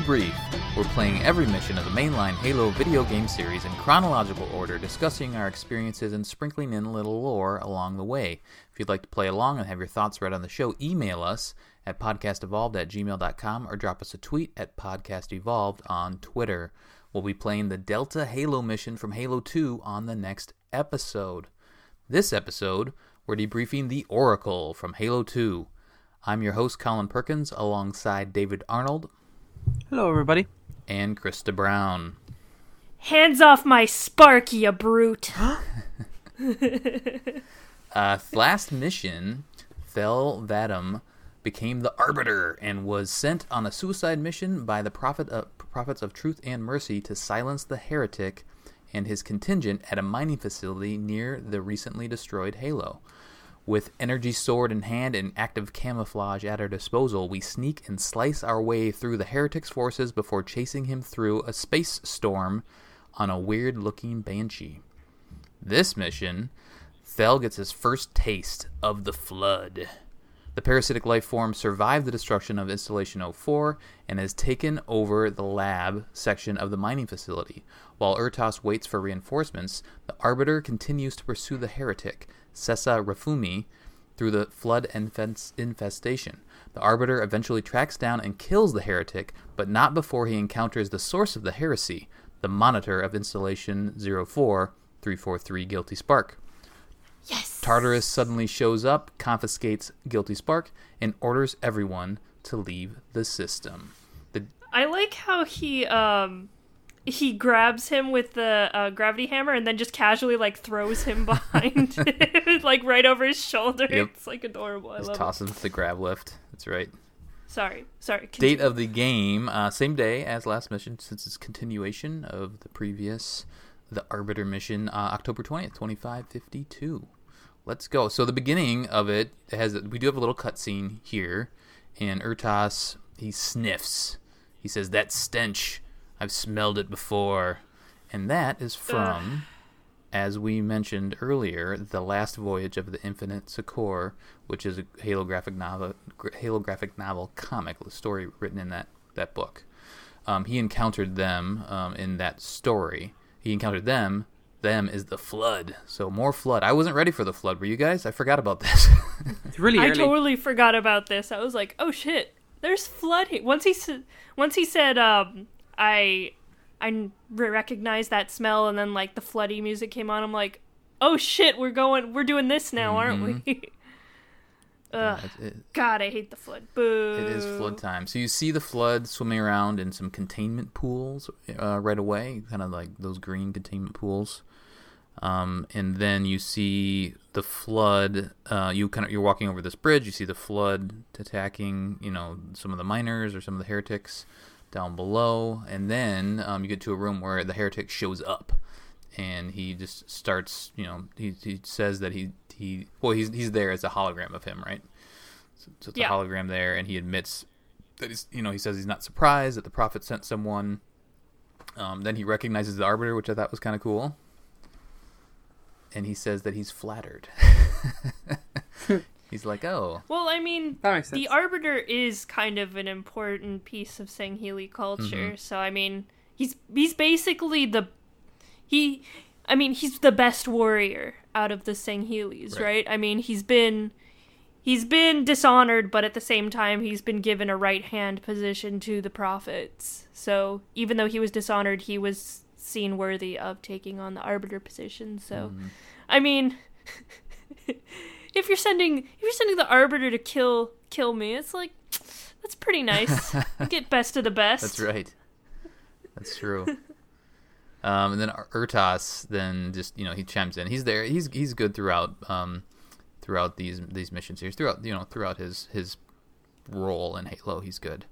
Debrief. We're playing every mission of the mainline Halo video game series in chronological order, discussing our experiences and sprinkling in a little lore along the way. If you'd like to play along and have your thoughts read on the show, email us at podcastevolved at gmail.com or drop us a tweet at podcastevolved on Twitter. We'll be playing the Delta Halo mission from Halo 2 on the next episode. This episode, we're debriefing the Oracle from Halo 2. I'm your host, Colin Perkins, alongside David Arnold Hello, everybody. and Krista Brown. Hands off my spark, you brute. Uh, last mission, Thel 'Vadam became the Arbiter and was sent on a suicide mission by the Prophet of, Prophets of Truth and Mercy to silence the heretic and his contingent at a mining facility near the recently destroyed Halo. With energy sword in hand and active camouflage at our disposal, we sneak and slice our way through the heretic's forces before chasing him through a space storm on a weird looking banshee. This mission, Thel gets his first taste of the Flood. The parasitic life form survived the destruction of Installation 04 and has taken over the lab section of the mining facility. While Rtas waits for reinforcements, the Arbiter continues to pursue the heretic, Sesa 'Refumee, through the flood infestation. The Arbiter eventually tracks down and kills the heretic, but not before he encounters the source of the heresy, the monitor of Installation 04 343 Guilty Spark. Yes. Tartarus suddenly shows up, confiscates Guilty Spark, and orders everyone to leave the system. The, I like how he um he grabs him with the uh, gravity hammer and then just casually like throws him behind, like right over his shoulder. Yep. It's like adorable. I just love tosses him to the grav lift. That's right. Sorry, sorry. Date of the game, uh, same day as last mission, since it's continuation of the previous, the Arbiter mission, uh, October 20th, 2552. Let's go. So the beginning of it has, we do have a little cutscene here, and Rtas, he sniffs. He says, that stench, I've smelled it before. And that is from, as we mentioned earlier, the last voyage of the Infinite Succor, which is a Halo graphic novel, gra- Halo graphic novel comic, the story written in that that book. Um, he encountered them um, in that story. He encountered them. Them is the flood. So more flood. I wasn't ready for the flood. Were you guys? I forgot about this. It's really I totally forgot about this. I was like, oh shit, there's flood here. Once he said, once he said, um, I, I recognize that smell, and then like the floody music came on. I'm like, oh shit, we're going, we're doing this now, aren't we? Ugh. it, it- God, I hate the flood. Boo. it is flood time. So you see the flood swimming around in some containment pools uh, right away, kind of like those green containment pools. Um, and then you see the flood. Uh, you kind of you're walking over this bridge. You see the flood attacking, you know, some of the miners or some of the heretics down below. And then um, you get to a room where the heretic shows up, and he just starts. You know, he he says that he he well he's he's there as a hologram of him, right? So, so it's Yeah. a hologram there, and he admits that he's you know he says he's not surprised that the prophet sent someone. Um, then he recognizes the arbiter, which I thought was kind of cool. And he says that he's flattered. he's like, "Oh, Well, I mean, That makes the. Arbiter is kind of an important piece of Sangheili culture. Mm-hmm. So I mean, he's he's basically the he. I mean, he's the best warrior out of the Sangheilis, Right. right. I mean, he's been he's been dishonored, but at the same time, he's been given a right hand position to the prophets. So even though he was dishonored, he was seen worthy of taking on the Arbiter position. So, mm-hmm. I mean. if you're sending if you're sending the arbiter to kill kill me, it's like that's pretty nice. Get best of the best. That's right. That's true. um, and then Rtas then just you know he chimes in. He's there. He's he's good throughout um, throughout these these mission series. Throughout you know throughout his his role in Halo, he's good.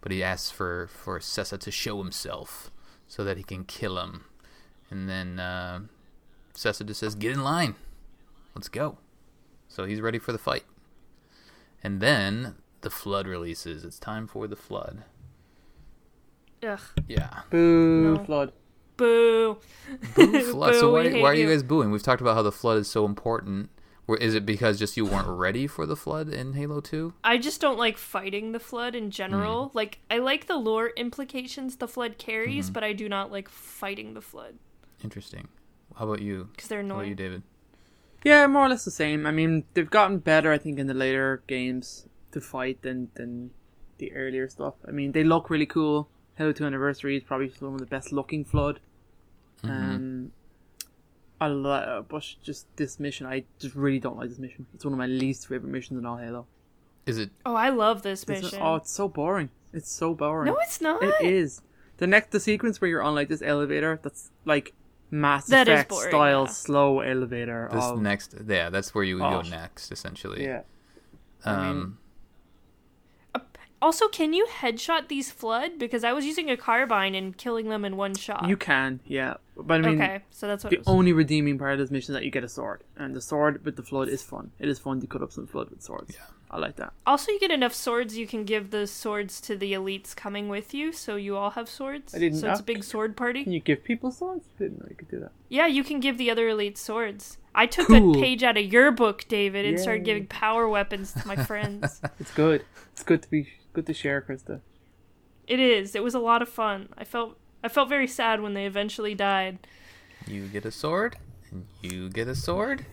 But he asks for for Sesa to show himself so that he can kill him. And then uh, Sesa just says, "Get in line. Let's go." So he's ready for the fight. And then the flood releases. It's time for the flood. Ugh. Yeah. Boo, No. flood. Boo. Boo flood. so why, why are you you. guys booing? We've talked about how the flood is so important. Or is it because just you weren't ready for the flood in Halo Two? I just don't like fighting the flood in general. Mm. Like I like the lore implications the flood carries, mm-hmm. but I do not like fighting the flood Interesting. How about you? because they're annoying. How about you. David? Yeah, more or less the same. I mean, they've gotten better, I think, in the later games to fight than than the earlier stuff. I mean, they look really cool. Halo 2 Anniversary is probably one of the best looking Flood. Um, I lo- but just this mission, I just really don't like this mission. It's one of my least favorite missions in all Halo. Is it? Oh, I love this It's- mission. oh, it's so boring. It's so boring. no, it's not. It is. The next the sequence where you're on like this elevator that's like Mass That is Effect boring, style yeah. slow elevator. This of, next, yeah, that's where you would Oh. go next, essentially. yeah. Um, Also, can you headshot these flood? Because I was using a carbine and killing them in one shot. You can, yeah. But I mean, okay, so that's what the only redeeming part of this mission is that you get a sword, and the sword with the flood is fun. It is fun to cut up some flood with swords. Yeah. I like that. Also, you get enough swords, you can give the swords to the elites coming with you, so you all have swords. I didn't so it's a big sword party. Can you give people swords? I didn't know you could do that. Yeah, you can give the other elites swords. I took Cool. a page out of your book, David, and started giving power weapons to my friends. It's good. It's good to be good to share, Krista. it is. It was a lot of fun. I felt I felt very sad when they eventually died. you get a sword, and you get a sword.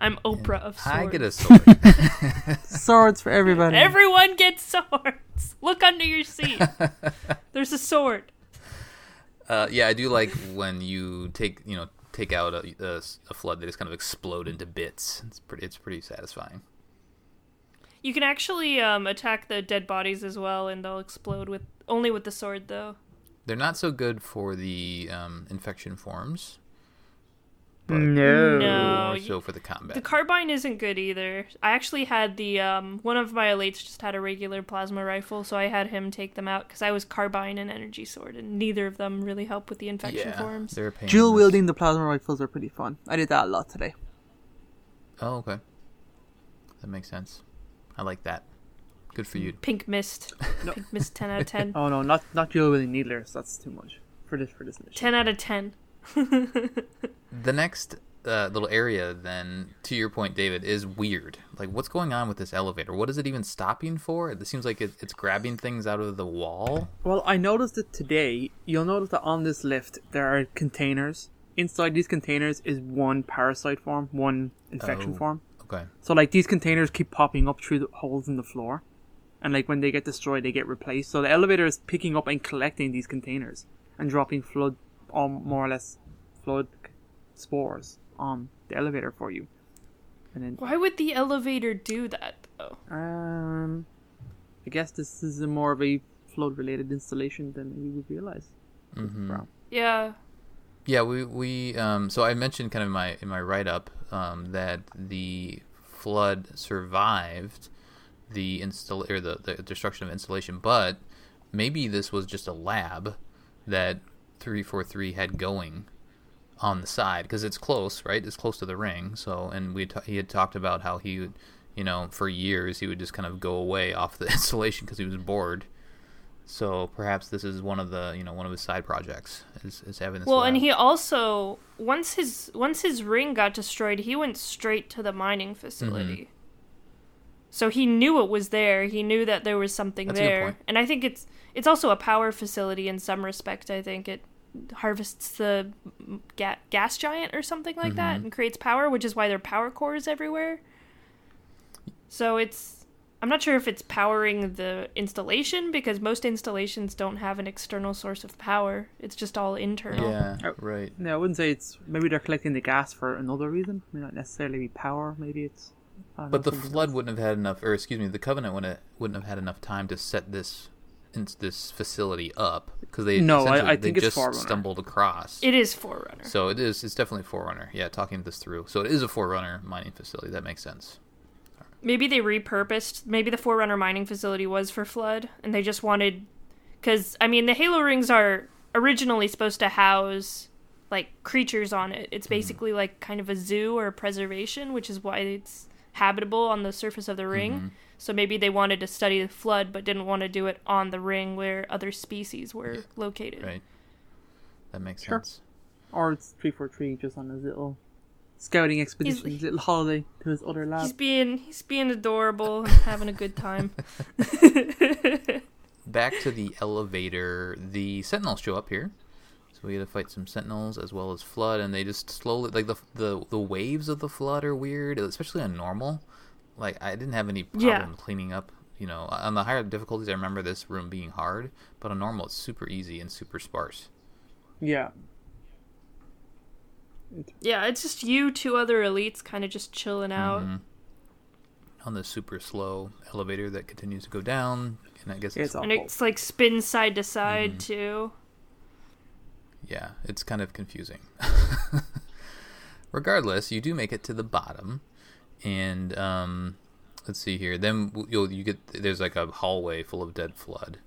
I'm Oprah of swords. I get a sword. Swords for everybody. Everyone gets swords. Look under your seat. There's a sword. uh, yeah, I do like when you take, you know, take out a, a, a flood. They just kind of explode into bits. It's pretty. It's pretty satisfying. You can actually um, attack the dead bodies as well, and they'll explode with only with the sword though. They're not so good for the um, infection forms, but no. No. more so for the combat. The carbine isn't good either. I actually had the um, one of my elites just had a regular plasma rifle, so I had him take them out because I was carbine and energy sword, and neither of them really help with the infection yeah, forms. they're a Dual wielding the plasma rifles are pretty fun. I did that a lot today. Oh, okay. That makes sense. I like that. Good for you. Pink mist, No. pink mist, ten out of ten. Oh no, not not dual wielding needlers. That's too much for this for this mission. Ten out of ten. The next uh, little area, then, to your point, David, is weird. Like, what's going on with this elevator? What is it even stopping for? It seems like it, it's grabbing things out of the wall. Well, I noticed that today. You'll notice that on this lift there are containers. Inside these containers is one parasite form, one infection Oh. form. Okay. So like these containers keep popping up through the holes in the floor, and like when they get destroyed, they get replaced. So the elevator is picking up and collecting these containers and dropping flood, um, more or less, flood spores on the elevator for you. And then, Why would the elevator do that though? um, I guess this is a more of a flood-related installation than you would realize. Mm-hmm. Yeah. Yeah, we we um so I mentioned kind of in my in my write up um that the flood survived the install or the, the destruction of installation, but maybe this was just a lab that 343 had going on the side because it's close, right? It's close to the ring. So and we ta- he had talked about how he would, you know, for years he would just kind of go away off the installation because he was bored. So perhaps this is one of the you know one of his side projects is, is having this. Well, and he also once his once his ring got destroyed, he went straight to the mining facility. Mm-hmm. So he knew it was there. He knew that there was something That's there. point. And I think it's it's also a power facility in some respect. I think it harvests the ga- gas giant or something like that Mm-hmm. and creates power, which is why there are power cores everywhere. So it's I'm not sure if it's powering the installation because most installations don't have an external source of power. It's just all internal. Yeah, Oh. right. No, I wouldn't say it's. Maybe they're collecting the gas for another reason. May not necessarily be power. Maybe it's. But know, the flood else. wouldn't have had enough, or excuse me, the covenant wouldn't wouldn't have had enough time to set this in, this facility up because they No, I- I think they it's just Forerunner. stumbled across. It is Forerunner. so it is. It's definitely Forerunner. Yeah, talking this through. So it is a Forerunner mining facility. That makes sense. Maybe they repurposed. Maybe the Forerunner mining facility was for Flood, and they just wanted. Because, I mean, the Halo rings are originally supposed to house, like, creatures on it. It's mm-hmm. basically like kind of a zoo or a preservation, which is why it's habitable on the surface of the ring. Mm-hmm. So maybe they wanted to study the Flood, but didn't want to do it on the ring where other species were located. Right. That makes Sure. sense. Or it's three four three just on his little scouting expedition, his little holiday to his other lab. He's being he's being adorable and having a good time. Back to the elevator. The sentinels show up here. So we had to fight some sentinels as well as flood, and they just slowly like the the the waves of the flood are weird, especially on normal. Like I didn't have any problem Yeah. cleaning up. You know, on the higher difficulties, I remember this room being hard, but on normal, it's super easy and super sparse. Yeah. yeah, it's just you, two other elites, kind of just chilling out. Mhm. On the super slow elevator that continues to go down, and I guess It's it's, awful. And it's like spins side to side Mm-hmm. too. yeah, it's kind of confusing. Regardless, you do make it to the bottom, and um, let's see here. Then you'll you get there's like a hallway full of dead flood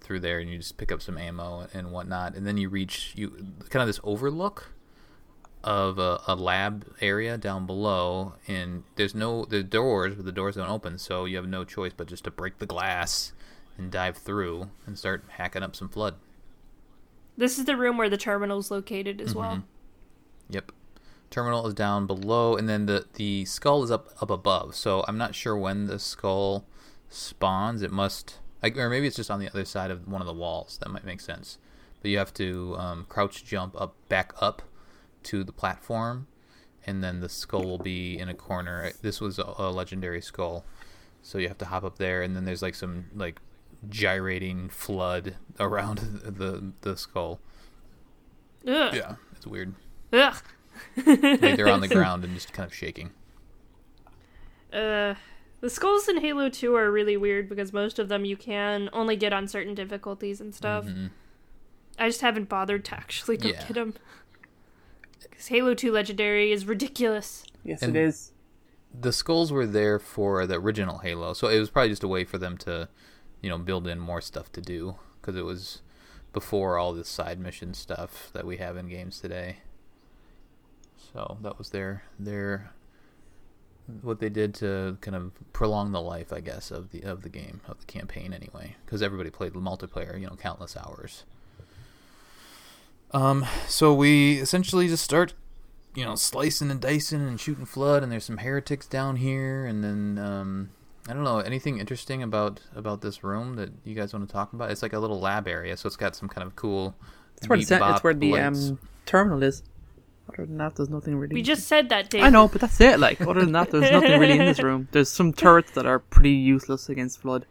through there, and you just pick up some ammo and whatnot, and then you reach you kind of this overlook of a, a lab area down below, and there's no the doors, but the doors don't open, so you have no choice but just to break the glass and dive through and start hacking up some flood. This is the room where the terminal's located as well. Mm-hmm. Yep. Terminal is down below, and then the the skull is up up above. So I'm not sure when the skull spawns. It must, like, or maybe it's just on the other side of one of the walls. That might make sense. But you have to um, crouch jump up back up to the platform, and then the skull will be in a corner. This was a, a legendary skull, so you have to hop up there, and then there's like some like gyrating flood around the the skull. Ugh. Yeah, it's weird. Ugh. like they're on the ground and just kind of shaking. Uh, the skulls in Halo 2 are really weird because most of them you can only get on certain difficulties and stuff. Mhm. I just haven't bothered to actually go Yeah. get them. Because Halo 2 Legendary is ridiculous. Yes, And- it is. The skulls were there for the original Halo, so it was probably just a way for them to, you know, build in more stuff to do because it was before all this side mission stuff that we have in games today. So that was their their what they did to kind of prolong the life, I guess, of the of the game of the campaign anyway, because everybody played the multiplayer, you know, countless hours. Um, so we essentially just start, you know, slicing and dicing and shooting flood, and there's some heretics down here, and then um, I don't know anything interesting about about this room that you guys want to talk about. It's like a little lab area, so it's got some kind of cool. It's where the, it's where the um, terminal is. Other than that, there's nothing really. We just said that, Dave. I know, but that's it. Like, other than that, there's nothing really in this room. There's some turrets that are pretty useless against flood.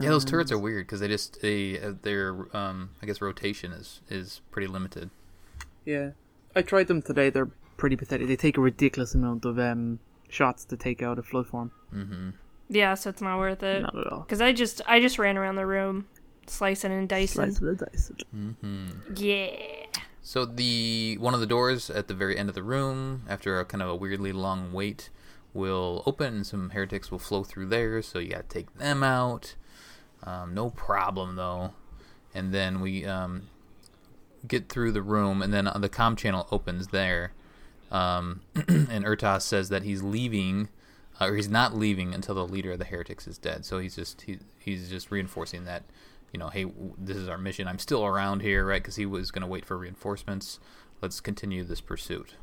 Yeah, those turrets are weird because they just they uh, their um I guess rotation is is pretty limited. Yeah, I tried them today. They're pretty pathetic. They take a ridiculous amount of um shots to take out a flood form. Mm-hmm. Yeah, so it's not worth it. Not at all. Because I just I just ran around the room, slicing and dicing. Slice of the dice. Mm-hmm. Yeah. So the one of the doors at the very end of the room, after a kind of a weirdly long wait, will open and some heretics will flow through there. So you got to take them out. Um, no problem though. And then we um, get through the room, and then the com channel opens there. Um, and Rtas says that he's leaving, uh, or he's not leaving until the leader of the heretics is dead. So he's just he, he's just reinforcing that, you know, hey, w- this is our mission. I'm still around here, right? Because he was going to wait for reinforcements. Let's continue this pursuit.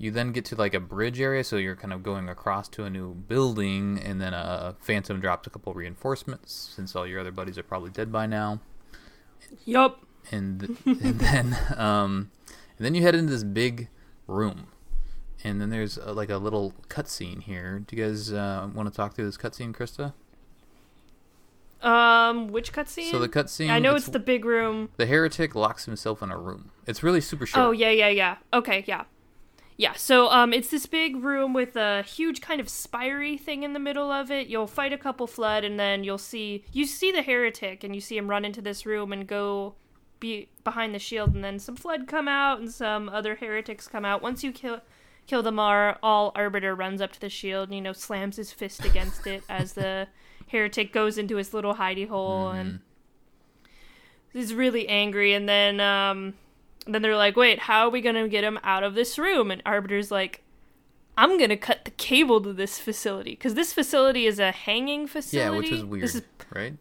You then get to like a bridge area, so you're kind of going across to a new building, and then a phantom drops a couple reinforcements, since all your other buddies are probably dead by now Yup. and and then um, and then you head into this big room, and then there's uh like a little cutscene here. Do you guys uh, want to talk through this cutscene, Krista? Um, which cutscene? So the cutscene. I know it's, the big room. the heretic locks himself in a room. It's really super short. Oh yeah, yeah, yeah. Okay, yeah. Yeah, so um it's this big room with a huge kind of spiry thing in the middle of it. You'll fight a couple flood and then you'll see you see the heretic and you see him run into this room and go be behind the shield and then some flood come out and some other heretics come out. Once you kill kill them all, all Arbiter runs up to the shield and you know slams his fist against it as the heretic goes into his little hidey hole and is really angry and then um then they're like wait how are we gonna get him out of this room and arbiter's like i'm gonna cut the cable to this facility because this facility is a hanging facility. yeah, which is weird, this is, right?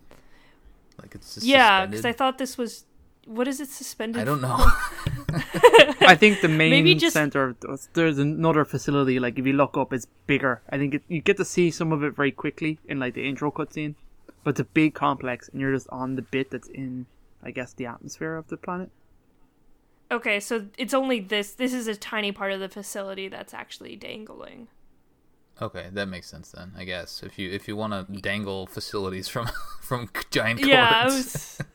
Like it's just yeah because i thought this was what is it suspended I don't know. I think the main Maybe just- center. There's another facility. Like if you look up, it's bigger. I think it, you get to see some of it very quickly in like the intro cutscene. But it's a big complex, and you're just on the bit that's in, I guess, the atmosphere of the planet. Okay, so it's only this. This is a tiny part of the facility that's actually dangling. Okay, that makes sense then. I guess if you if you want to dangle facilities from from giant cords. Yeah, I was.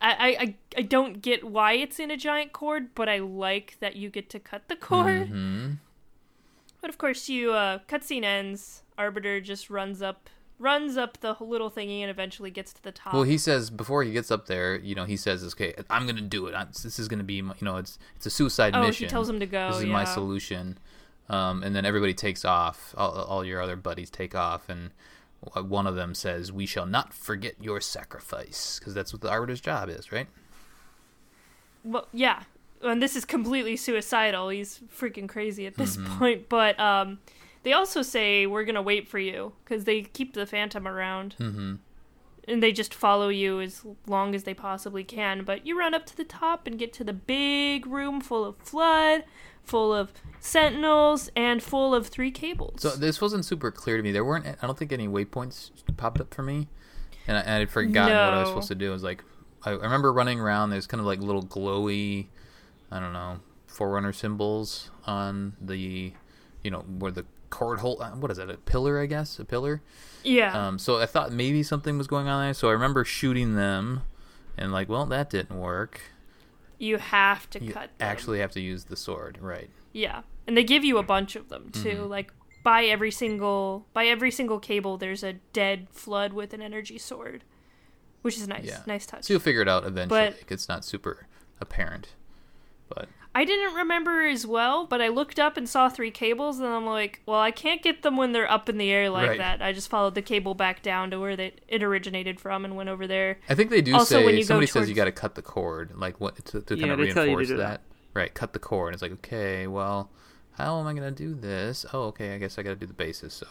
I, I, I- don't get why it's in a giant cord, but I like that you get to cut the cord. hmm But of course, you uh, cutscene ends. Arbiter just runs up, runs up the little thingy, and eventually gets to the top. Well, he says before he gets up there, you know, he says, "Okay, I'm gonna do it. i this is gonna be, my, you know, it's it's a suicide oh, mission. he tells him to go. this is yeah. my solution." Um, and then everybody takes off. All, all your other buddies take off, and one of them says, "We shall not forget your sacrifice," because that's what the arbiter's job is, right? Well, yeah, and this is completely suicidal. He's freaking crazy at this Mm-hmm. point. But um, they also say we're gonna wait for you because they keep the Phantom around, Mm-hmm. and they just follow you as long as they possibly can. But you run up to the top and get to the big room full of flood, full of sentinels, and full of three cables. So this wasn't super clear to me. There weren't. I don't think any waypoints popped up for me, and I, and I'd forgotten what I was supposed to do. I was like, I, I remember running around. There's kind of like little glowy, I don't know, forerunner symbols on the, you know, where the cord hold. uh, What is that? A pillar, I guess. A pillar. yeah, Um. So I thought maybe something was going on there. So I remember shooting them, and like, well, that didn't work. You have to You cut. Them. actually have to use the sword, right? Yeah, and they give you a bunch of them too. Mm-hmm. Like by every single by every single cable, there's a dead flood with an energy sword, which is nice. Yeah. Nice touch. So you'll figure it out eventually. But- it's not super apparent, but I didn't remember as well, but I looked up and saw three cables, and I'm like, well, I can't get them when they're up in the air like Right. that. I just followed the cable back down to where they, it originated from and went over there. I think they do Also, say when you go somebody says you got to cut the cord, like what to, to kind Yeah, of they tell you to reinforce do that. that. Right, cut the cord. It's like okay, well, how am I gonna do this? Oh, okay, I guess I got to do the basis. So,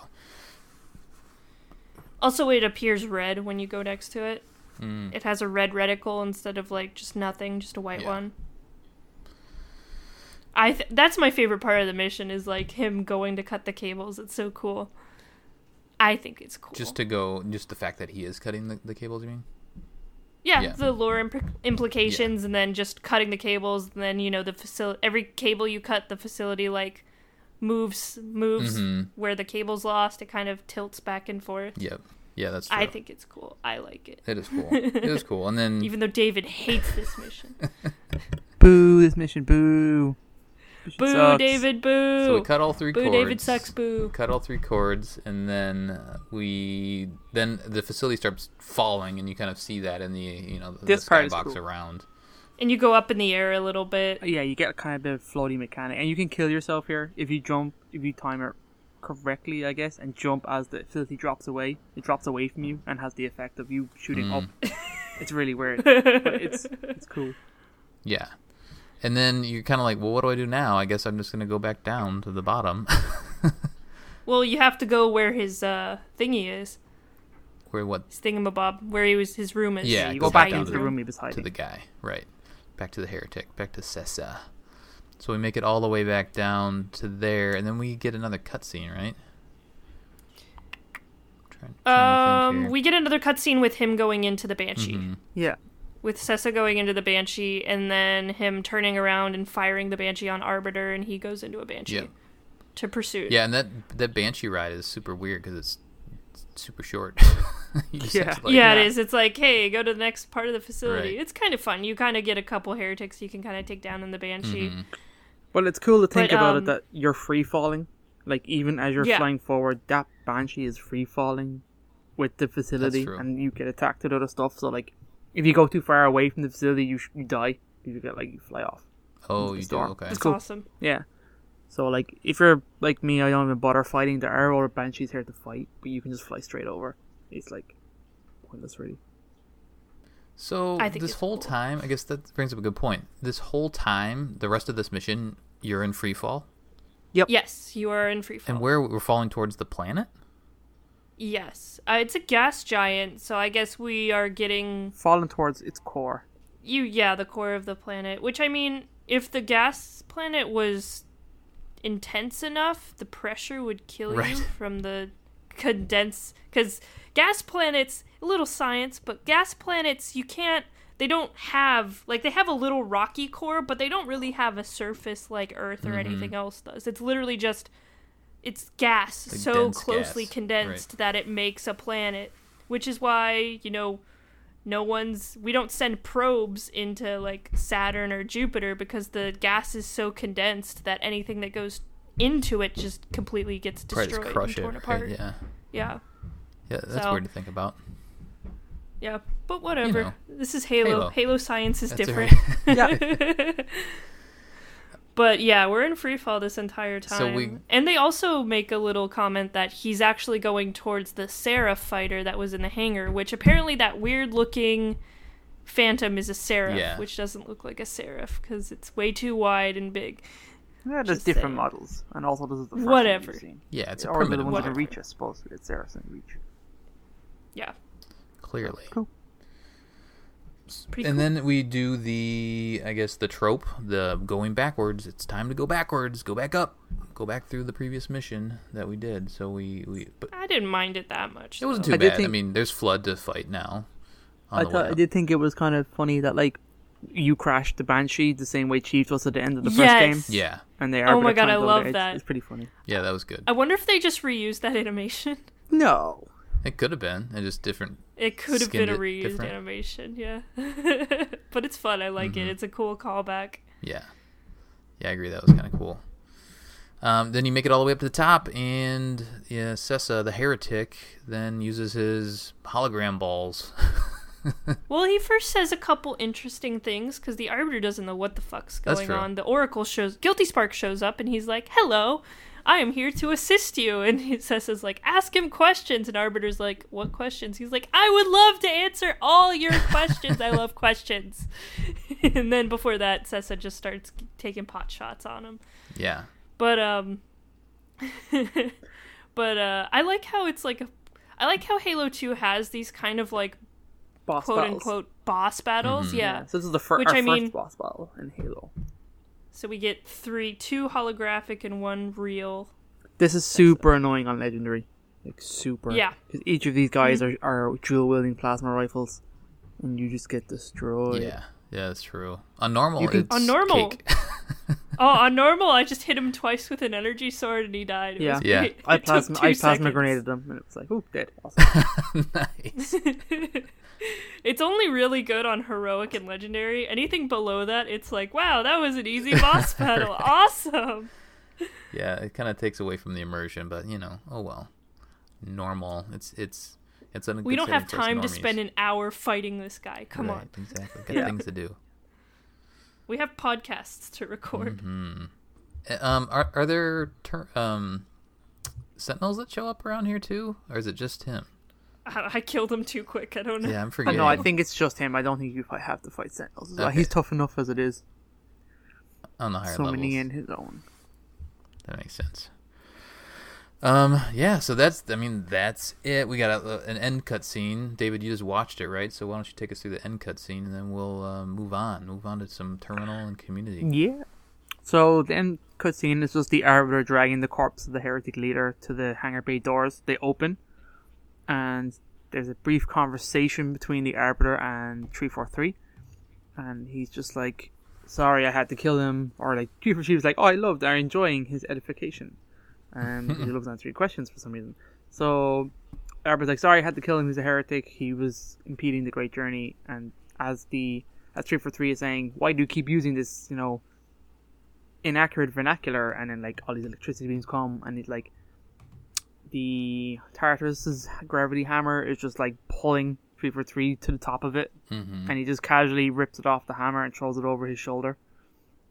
Also, it appears red when you go next to it. mm. It has a red reticle instead of like just nothing, just a white Yeah. one. I th- that's my favorite part of the mission is like him going to cut the cables. It's so cool. I think it's cool. just to go, just the fact that he is cutting the, the cables. You mean? yeah, yeah. the lore impl- implications, and then just cutting the cables, and then you know the facility. Every cable you cut, the facility like moves moves Mhm. where the cable's lost. It kind of tilts back and forth. Yep. Yeah, that's true. I think it's cool. I like it. it is cool. it is cool. And then Even though David hates this mission. Boo! This mission, boo! Mission boo, sucks. David, boo. so we cut all three boo, cords. David sucks, boo. Cut all three cords, and then uh, we then the facility starts falling, and you kind of see that in the you know the, This the part skybox cool. around. And you go up in the air a little bit. Yeah, you get kind of a floaty mechanic, and you can kill yourself here if you jump, if you time it correctly, I guess, and jump as the facility drops away. It drops away from you and has the effect of you shooting Mm. up. it's really weird, but it's it's cool. Yeah. And then you're kind of like, well, what do I do now? I guess I'm just going to go back down to the bottom. Well, you have to go where his uh, thingy is. Where what? His thingamabob, where he was, his room is. Yeah, you go go back back into to the the- room he was hiding. To the guy. Right. Back to the heretic. Back to Sesa. So we make it all the way back down to there, and then we get another cutscene, right? Trying, trying Um, we get another cutscene with him going into the banshee, Mhm. Yeah, with Sesa going into the banshee, and then him turning around and firing the banshee on Arbiter, and he goes into a banshee Yeah. to pursue. Yeah, and that that banshee ride is super weird because it's, it's super short. Yeah. like- yeah, yeah. it is. It's like, hey, go to the next part of the facility. Right. It's kind of fun. You kind of get a couple heretics you can kind of take down in the banshee. Mhm. well, it's cool to think But, about um, it that you're free falling. Like even as you're Yeah. flying forward, that banshee is free falling with the facility, and you get attacked with other stuff. So like, if you go too far away from the facility, you sh- you die. You get like you fly off. Oh, the you do. Okay. It's cool. awesome. Yeah. So like, if you're like me, I don't even bother fighting. There are other banshees here to fight, but you can just fly straight over. It's like pointless, really. So I think this whole cool. time, I guess that brings up a good point. This whole time, the rest of this mission, you're in free fall, Yep. Yes, you are in free fall. and where we're falling towards the planet. Yes, uh, it's a gas giant, so I guess we are getting Falling towards its core. you. Yeah, the core of the planet. Which I mean, if the gas planet was intense enough, the pressure would kill Right. you from the condense because gas planets a little science but gas planets you can't they don't have like they have a little rocky core but they don't really have a surface like earth or anything else does it's literally just it's gas Like so closely gas, condensed that it makes a planet which is why you know no one's we don't send probes into like Saturn or Jupiter because the gas is so condensed that anything that goes into it just completely gets destroyed just crush and it. torn right? apart. Yeah. Yeah. Yeah, that's So- weird to think about. Yeah, but whatever. know. This is Halo. Halo. Halo, science is That's different. alright. but yeah, we're in free fall this entire time. So we- And they also make a little comment that he's actually going towards the Seraph fighter that was in the hangar, which apparently that weird looking Phantom is a Seraph, Yeah. which doesn't look like a Seraph because it's way too wide and big. Yeah, there's Just different saying. models, and also this is the first Whatever. One we've seen. yeah, it's a or the primitive ones model, in Reach, I suppose. It's Saracen Reach. Yeah, clearly. Cool. Pretty and cool. then we do the, I guess, the trope, the going backwards. It's time to go backwards. Go back up. Go back through the previous mission that we did. So we, we but I didn't mind it that much. it wasn't though. too I did bad. I mean, there's flood to fight now. I the thought I did think it was kind of funny that like you crashed the Banshee the same way Chief was at the end of the first game, Yeah, and they oh are. Oh my God, I love that. It's pretty funny. yeah, that was good. I wonder if they just reused that animation. No, It could have been, and just different. It could have been a reused different. animation, yeah. but it's fun. I like Mm-hmm. it. It's a cool callback. Yeah, yeah, I agree. That was kind of cool. Um, then you make it all the way up to the top, and yeah, Sesa, the heretic, then uses his hologram balls. Well, he first says a couple interesting things because the Arbiter doesn't know what the fuck's going on. The Oracle shows, Guilty Spark shows up, and he's like, "Hello, I am here to assist you." And he says, like, ask him questions." And Arbiter's like, "What questions?" He's like, "I would love to answer all your questions. I love questions." and then before that, Sesa just starts taking pot shots on him. yeah, But um but uh I like how it's like a I like how Halo 2 has these kind of like boss quote battles. unquote boss battles, Mm-hmm. yeah. So this is the fir- Which our I first mean- boss battle in Halo. So we get three two holographic and one real. This is super annoying on Legendary. Like super. Yeah. Because each of these guys mhm. are, are dual wielding plasma rifles, and you just get destroyed. yeah, yeah, that's true. On normal, You can- it's On normal. cake. Oh, on normal I just hit him twice with an energy sword and he died. It Yeah. was Yeah. great. I It took plasma two I plasma seconds. grenaded them, and it was like, oh, dead. Awesome. nice. It's only really good on heroic and legendary. Anything below that, it's like, wow, that was an easy boss battle. Awesome. Yeah, it kind of takes away from the immersion, but you know, oh well. Normal. It's it's it's a We don't have setting for us time to spend an hour fighting this guy. Come Right, on. exactly. Got Yeah. things to do. We have podcasts to record. Mm-hmm. Uh, Um, are are there ter- um sentinels that show up around here too, or is it just him? I, I killed him too quick. I don't know. Yeah, I'm forgetting. know. I think it's just him. I don't think you fi- have to fight Sentinels. as well. He's tough enough as it is. on the higher Summoning levels. Many in his own. That makes sense. Um, yeah. So that's I mean that's it. We got a, an end cutscene. David, you just watched it, right? So why don't you take us through the end cutscene, and then we'll uh, move on. Move on to some terminal and community. Yeah. So the end cutscene is just the Arbiter dragging the corpse of the heretic leader to the hangar bay doors. They open, and there's a brief conversation between the Arbiter and 343. And he's just like, sorry, I had to kill him. Or like, 343 was like, oh, I loved, I'm enjoying his edification. And he loves answering questions for some reason. So Arbiter's like, sorry, I had to kill him. He's a heretic. He was impeding the great journey. And as the as 343 is saying, why do you keep using this, you know, inaccurate vernacular and then like all these electricity beams come and it like the Tartarus's gravity hammer is just like pulling 343 to the top of it. Mm-hmm. and he just casually rips it off the hammer and throws it over his shoulder.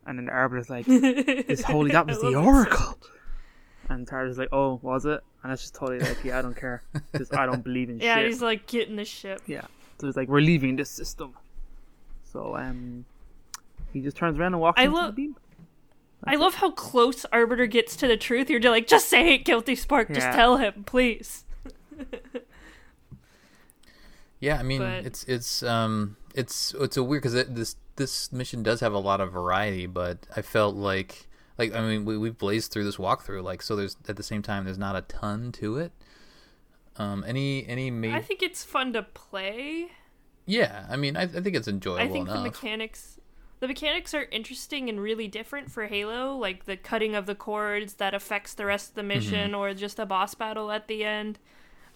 And then the Arbiter's like this holy that was the love it so oracle and Tartarus like oh was it? And that's just totally like yeah I don't care. Because I don't believe in Yeah, shit. Yeah, he's like getting the ship. yeah. So it's like we're leaving this system. So um he just turns around and walks I into lo- the beam I love how close Arbiter gets to the truth. You're just like, just say it, Guilty Spark. Just Yeah. tell him, please. Yeah, I mean But- it's it's um it's it's a weird because this this mission does have a lot of variety, but I felt like like I mean we we blazed through this walkthrough like so there's at the same time there's not a ton to it. Um, any any ma- I think it's fun to play. yeah, I mean I, I think it's enjoyable I think enough. the mechanics the mechanics are interesting and really different for Halo, like the cutting of the cords that affects the rest of the mission mm-hmm. or just a boss battle at the end.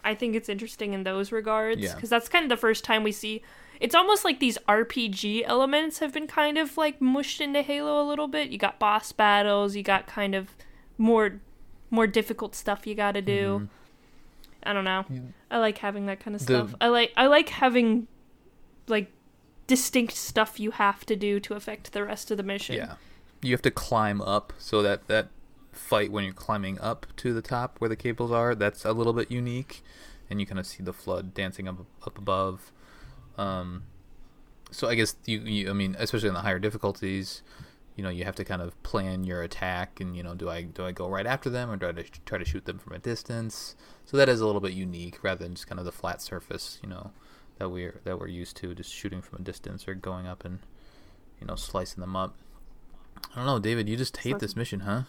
I think it's interesting in those regards Yeah. because that's kind of the first time we see it's almost like these RPG elements have been kind of like mushed into Halo a little bit. You got boss battles, you got kind of more more difficult stuff you got to do. Mm-hmm. I don't know. I like having that kind of The- stuff. I like I like having like distinct stuff you have to do to affect the rest of the mission. Yeah, you have to climb up, so that that fight when you're climbing up to the top where the cables are, that's a little bit unique, and you kind of see the flood dancing up up above. Um, so I guess you, you, I mean, especially in the higher difficulties, you know, you have to kind of plan your attack, and you know, do I do I go right after them, or do I try to shoot them from a distance? So that is a little bit unique, rather than just kind of the flat surface, you know, that we're that we're used to, just shooting from a distance or going up and you know slicing them up. I don't know, David. You just hate Slicing- this mission, huh?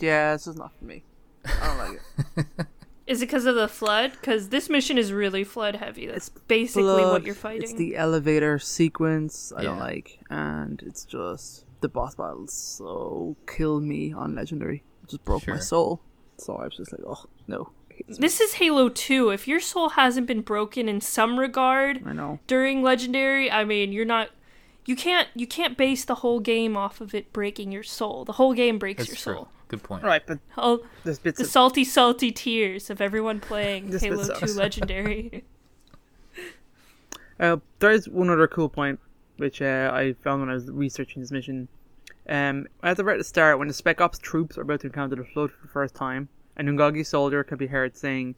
Yeah, this is not for me. I don't like it. Is it because of the flood? Because this mission is really flood heavy. That's basically Blood, what you're fighting. It's the elevator sequence I don't like, and it's just the boss battles so kill me on legendary. It just broke my soul. So I was just like, oh no. I hate this This is Halo 2. If your soul hasn't been broken in some regard I know. during Legendary, I mean, you're not you can't you can't base the whole game off of it breaking your soul. The whole game breaks That's your true. soul. Good point. Right, but All there's bits the of salty salty tears of everyone playing This Halo 2 sucks. Legendary. Uh, there is one other cool point which uh, I found when I was researching this mission. Um, at the right at the start, when the Spec Ops troops are about to encounter the Flood for the first time, an Unggoy soldier can be heard saying,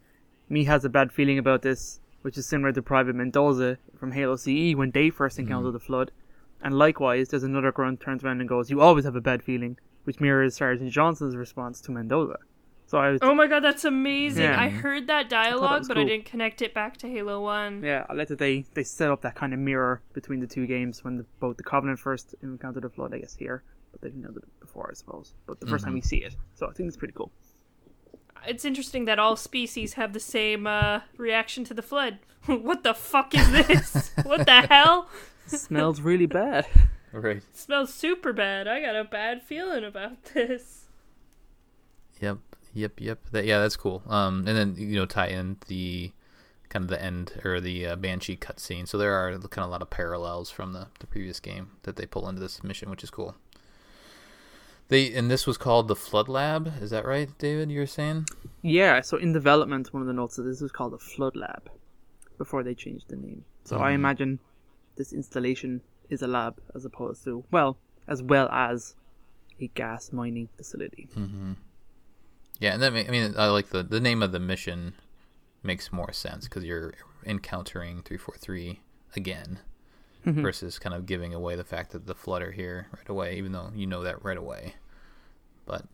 "Me has a bad feeling about this," which is similar to Private Mendoza from Halo CE when they first encountered mm-hmm. the Flood. And likewise, there's another grunt turns around and goes, "You always have a bad feeling," which mirrors Sergeant Johnson's response to Mendoza. So I was, oh my god, that's amazing. Yeah. I heard that dialogue, was but I didn't connect it back to Halo 1. Yeah, I like that they they set up that kind of mirror between the two games when the, both the Covenant first encountered the Flood, I guess here, but they didn't know it before, I suppose. But the 1st mm-hmm. time we see it, so I think it's pretty cool. It's interesting that all species have the same uh, reaction to the flood. what the fuck is this? what the hell? smells really bad. Right. smells super bad. I got a bad feeling about this. Yep. Yep. Yep. That, yeah, that's cool. Um, and then you know tie in the kind of the end or the uh, banshee cutscene. So there are kind of a lot of parallels from the the previous game that they pull into this mission, which is cool. They and this was called the Flood Lab. Is that right, David? You were saying? Yeah, so in development, one of the notes that this was called the Flood Lab before they changed the name. So I Mhm. imagine this installation is a lab as opposed to, well, as well as a gas mining facility. Mm-hmm. Yeah, and that I mean, I like the the name of the mission makes more sense because you're encountering three four three again, versus kind of giving away the fact that the flutter here right away, even though you know that right away. But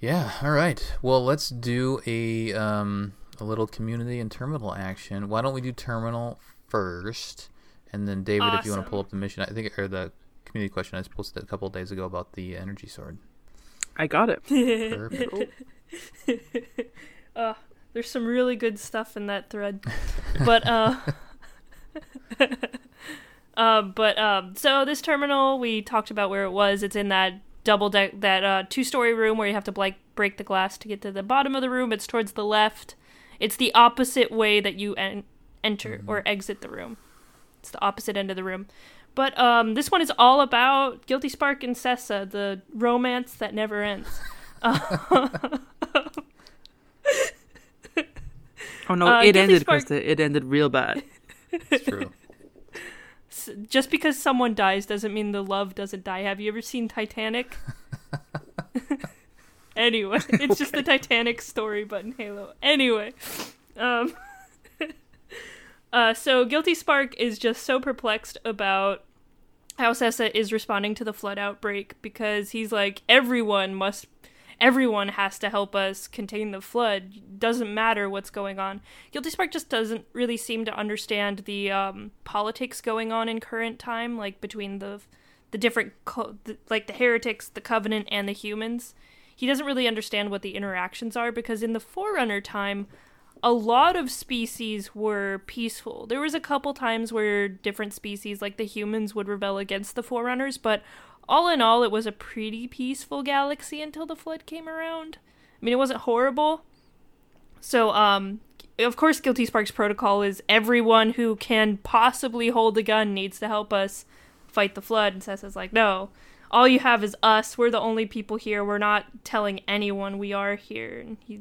yeah, all right. Well, let's do a um a little community and terminal action. Why don't we do terminal first, and then David, if you want to pull up the mission, I think or the community question I posted a couple of days ago about the energy sword. I got it. Perfect. Uh, there's some really good stuff in that thread. but uh uh, but um so this terminal we talked about where it was. It's in that double deck that uh two story room where you have to like break the glass to get to the bottom of the room. It's towards the left. It's the opposite way that you en- enter or exit the room. It's the opposite end of the room. But um, this one is all about Guilty Spark and Sesa, the romance that never ends. Oh no, Uh, it Guilty ended, Spark- Krista. It ended real bad. It's true. Just because someone dies doesn't mean the love doesn't die. Have you ever seen Titanic? anyway, it's just the Titanic story, but in Halo. Anyway, um, uh, so Guilty Spark is just so perplexed about how Sesa is responding to the flood outbreak because he's like, everyone must, everyone has to help us contain the flood. Doesn't matter what's going on. Guilty Spark just doesn't really seem to understand the um, politics going on in current time, like between the the different co- the, like the heretics, the covenant, and the humans. He doesn't really understand what the interactions are because in the Forerunner time, a lot of species were peaceful. There was a couple times where different species, like the humans, would rebel against the Forerunners, but all in all, it was a pretty peaceful galaxy until the flood came around. I mean, it wasn't horrible. So, um, of course, Guilty Sparks protocol is everyone who can possibly hold a gun needs to help us fight the flood. And Sesa's like, no, all you have is us. We're the only people here. We're not telling anyone we are here. And he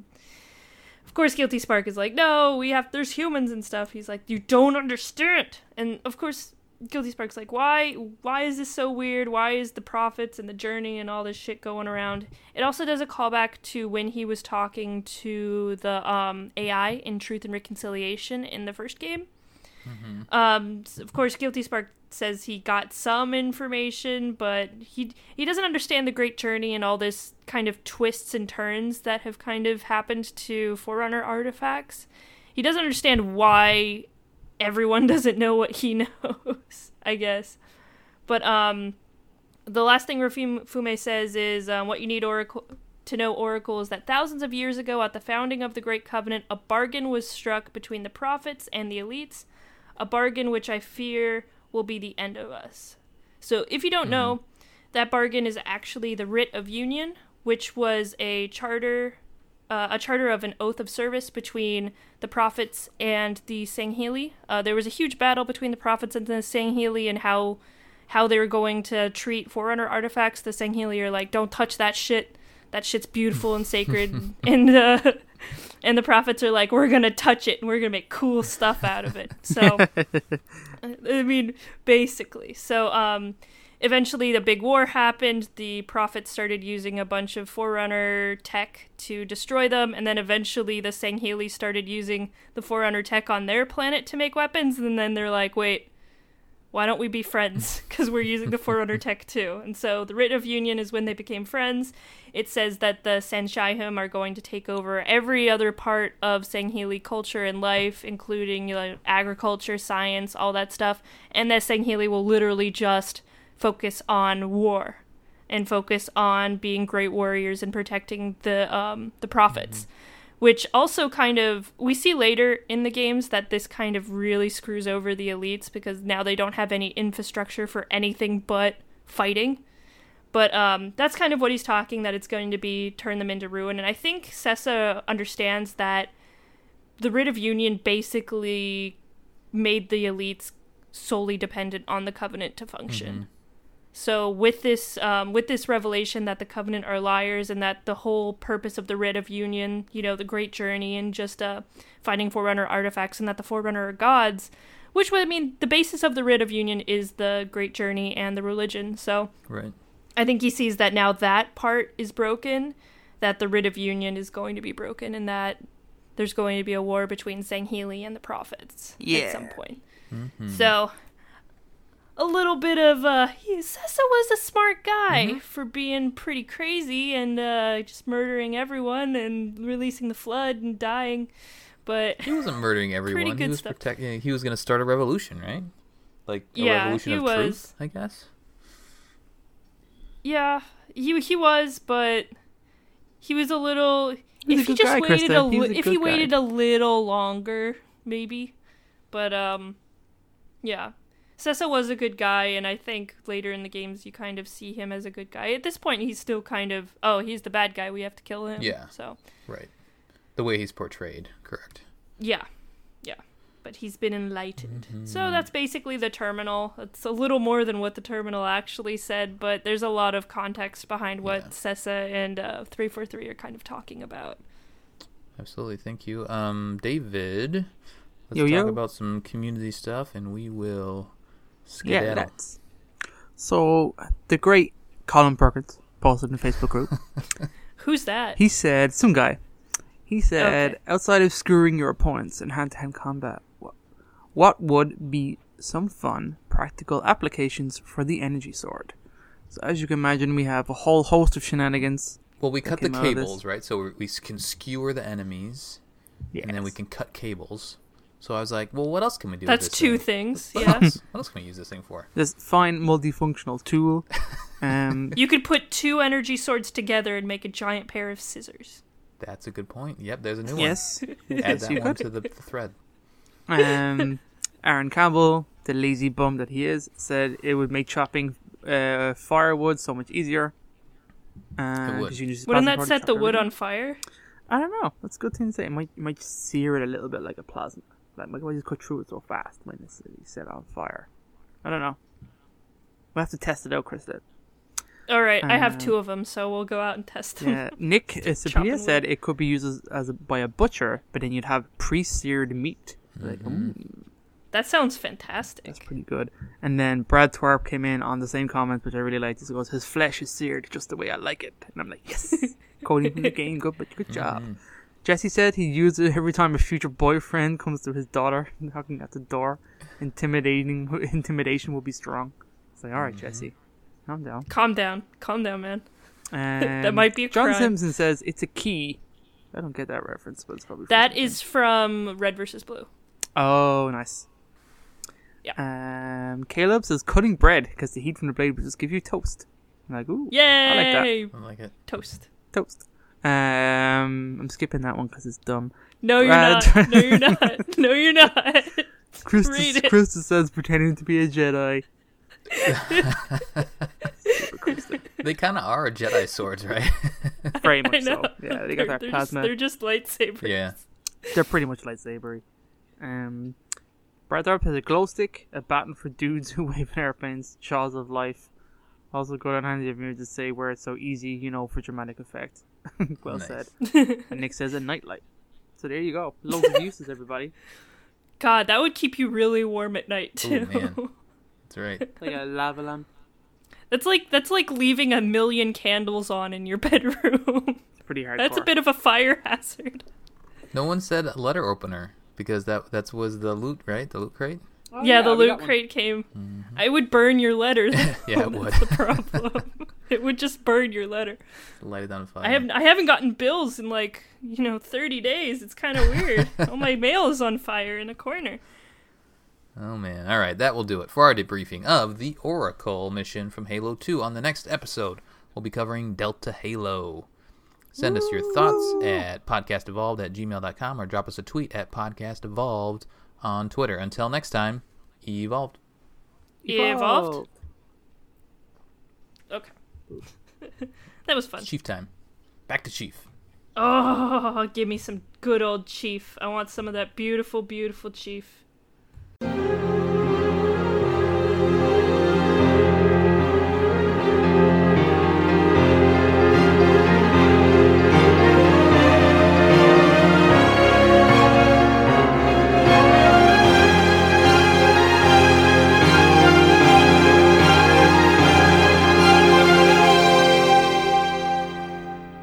of course guilty spark is like no we have there's humans and stuff he's like you don't understand and of course guilty spark's like why why is this so weird? Why is the prophets and the journey and all this shit going around? It also does a callback to when he was talking to the um, ai in truth and reconciliation in the first game. Um, of course, Guilty Spark says he got some information, but he he doesn't understand the Great Journey and all this kind of twists and turns that have kind of happened to Forerunner artifacts. He doesn't understand why everyone doesn't know what he knows. I guess, but um, the last thing Rafim Fume says is um, what you need Oracle to know Oracle is that thousands of years ago, at the founding of the Great Covenant, a bargain was struck between the prophets and the elites a bargain which I fear will be the end of us. So, if you don't know, that bargain is actually the Writ of Union, which was a charter, uh, a charter of an oath of service between the prophets and the Sangheili. Uh, there was a huge battle between the prophets and the Sangheili and how how they were going to treat Forerunner artifacts. The Sangheili are like, "Don't touch that shit. That shit's beautiful and sacred." and uh, and the prophets are like, "We're gonna touch it and we're gonna make cool stuff out of it." So, I mean, basically. So, um, eventually the big war happened. The prophets started using a bunch of Forerunner tech to destroy them, and then eventually the sangheili started using the Forerunner tech on their planet to make weapons. And then they're like, "Wait." Why don't we be friends? Because we're using the Forerunner tech too. And so the Writ of Union is when they became friends. It says that the San'Shyuum are going to take over every other part of sangheili culture and life, including you know, agriculture, science, all that stuff. And that sangheili will literally just focus on war and focus on being great warriors and protecting the um, the prophets. Which also kind of we see later in the games that this kind of really screws over the elites because now they don't have any infrastructure for anything but fighting. But um, that's kind of what he's talking that it's going to be turn them into ruin. And I think Sesa understands that the writ of union basically made the elites solely dependent on the covenant to function. So with this um, with this revelation that the covenant are liars and that the whole purpose of the writ of union, you know, the great journey and just uh, finding forerunner artifacts and that the forerunner are gods, which would I mean the basis of the writ of union is the great journey and the religion. So Right. I think he sees that now that part is broken, that the writ of union is going to be broken, and that there's going to be a war between Sangheili and the prophets at some point. Mm-hmm. So a little bit of uh he Sesa was a smart guy Mm-hmm. for being pretty crazy and uh just murdering everyone and releasing the flood and dying. But He wasn't murdering everyone. He was stuff. protecting. He was going to start a revolution, right? Like a Yeah, revolution he of was. truth, I guess. yeah, he he was, but he was a little. He's a if he good just guy, waited a li- a if he guy. waited a little longer, maybe. But um, yeah, Sesa was a good guy, and I think later in the games you kind of see him as a good guy. At this point, he's still kind of oh, he's the bad guy. We have to kill him. Yeah. So Right. The way he's portrayed, correct. yeah, yeah. But he's been enlightened. Mm-hmm. So that's basically the terminal. It's a little more than what the terminal actually said, but there's a lot of context behind what Yeah. Sesa and uh, 343 are kind of talking about. Absolutely. Thank you. Um, David, let's Yo, talk yo. about some community stuff, and we will Yeah, skedaddle. that's. So the great Colin Perkins posted in the Facebook group. Who's that? he said, some guy. He said, Okay. outside of screwing your opponents in hand-to-hand combat, what, what would be some fun practical applications for the energy sword? So as you can imagine, we have a whole host of shenanigans Well, we cut the came out of this. cables, right? So we, we can skewer the enemies, and then we can cut cables. So I was like, well, what else can we do? That's with this two thing? things. What Yeah. else? What else can we use this thing for? This fine multifunctional tool. Um, you could put two energy swords together and make a giant pair of scissors. That's a good point. Yep, there's a new yes. one. Yes. Add that one to the, the thread. Um, Aaron Campbell, the lazy bum that he is, said it would make chopping uh, firewood so much easier. Uh, would. 'cause you can Wouldn't that set the wood everything. on fire? I don't know. That's a good thing to say. It might, it might sear it a little bit like a plasma. Like, might just cut through it so fast. Might city set on fire. I don't know. We'll have to test it out, Chris. Did. All right, I have Uh, two of them, so we'll go out and test them. Yeah, Nick Chopping Sabria said it could be used as, as a, by a butcher, but then you'd have pre-seared meat. Mm-hmm. ooh, That sounds fantastic. that's pretty good. And then Brad Tharp came in on the same comment, which I really liked. He goes, "His flesh is seared just the way I like it," and I'm like, "Yes, Cody from the game, good, but good job." Mhm. Jesse said he used it every time a future boyfriend comes to his daughter knocking at the door. Intimidating, intimidation will be strong. It's like, all right, Jesse, calm down. Calm down, calm down, man. that might be a John crime. Simpson says it's a key. I don't get that reference, but it's probably for That something. is from Red versus Blue. Oh, nice. Yeah. Um, Caleb says cutting bread because the heat from the blade will just give you toast. I'm like, ooh, Yay! I like that. I like it. Toast. toast. Um, I'm skipping that one because it's dumb. No, you're Brad. not. No, you're not. No, you're not. Christus, Read it. Christus says pretending to be a Jedi. They kind of are Jedi swords, right? Very I much know. so. Yeah, they got They're- that they're plasma. Just, they're just lightsabers. yeah. They're pretty much lightsabery. Um, Brad Tharp has a glow stick, a baton for dudes who wave in airplanes, Jaws of Life. Also good on handy of me to say where it's so easy, you know, for dramatic effect. well said. and Nick says a nightlight. So there you go. Loads of uses, everybody. God, that would keep you really warm at night Ooh, too. man. That's right. Like a lava lamp. That's like that's like leaving a million candles on in your bedroom. It's pretty hardcore. that's a bit of a fire hazard. No one said letter opener because that that was the loot, right? The loot crate. Oh, yeah, the loot got one. crate came. Mm-hmm. I would burn your letters. Yeah, it would. That's the problem. it would just burn your letter. Light it on fire. I haven't I haven't gotten bills in like you know thirty days. It's kind of weird. All my mail is on fire in a corner. Oh man. All right, that will do it for our debriefing of the Oracle mission from Halo 2. On the next episode, we'll be covering Delta Halo. Send us your thoughts at podcastevolved at gmail.com or drop us a tweet at podcastevolved on Twitter. Until next time, evolved. Evolved. Okay. That was fun. Chief time. Back to Chief. Oh, give me some good old chief. I want some of that beautiful, beautiful chief.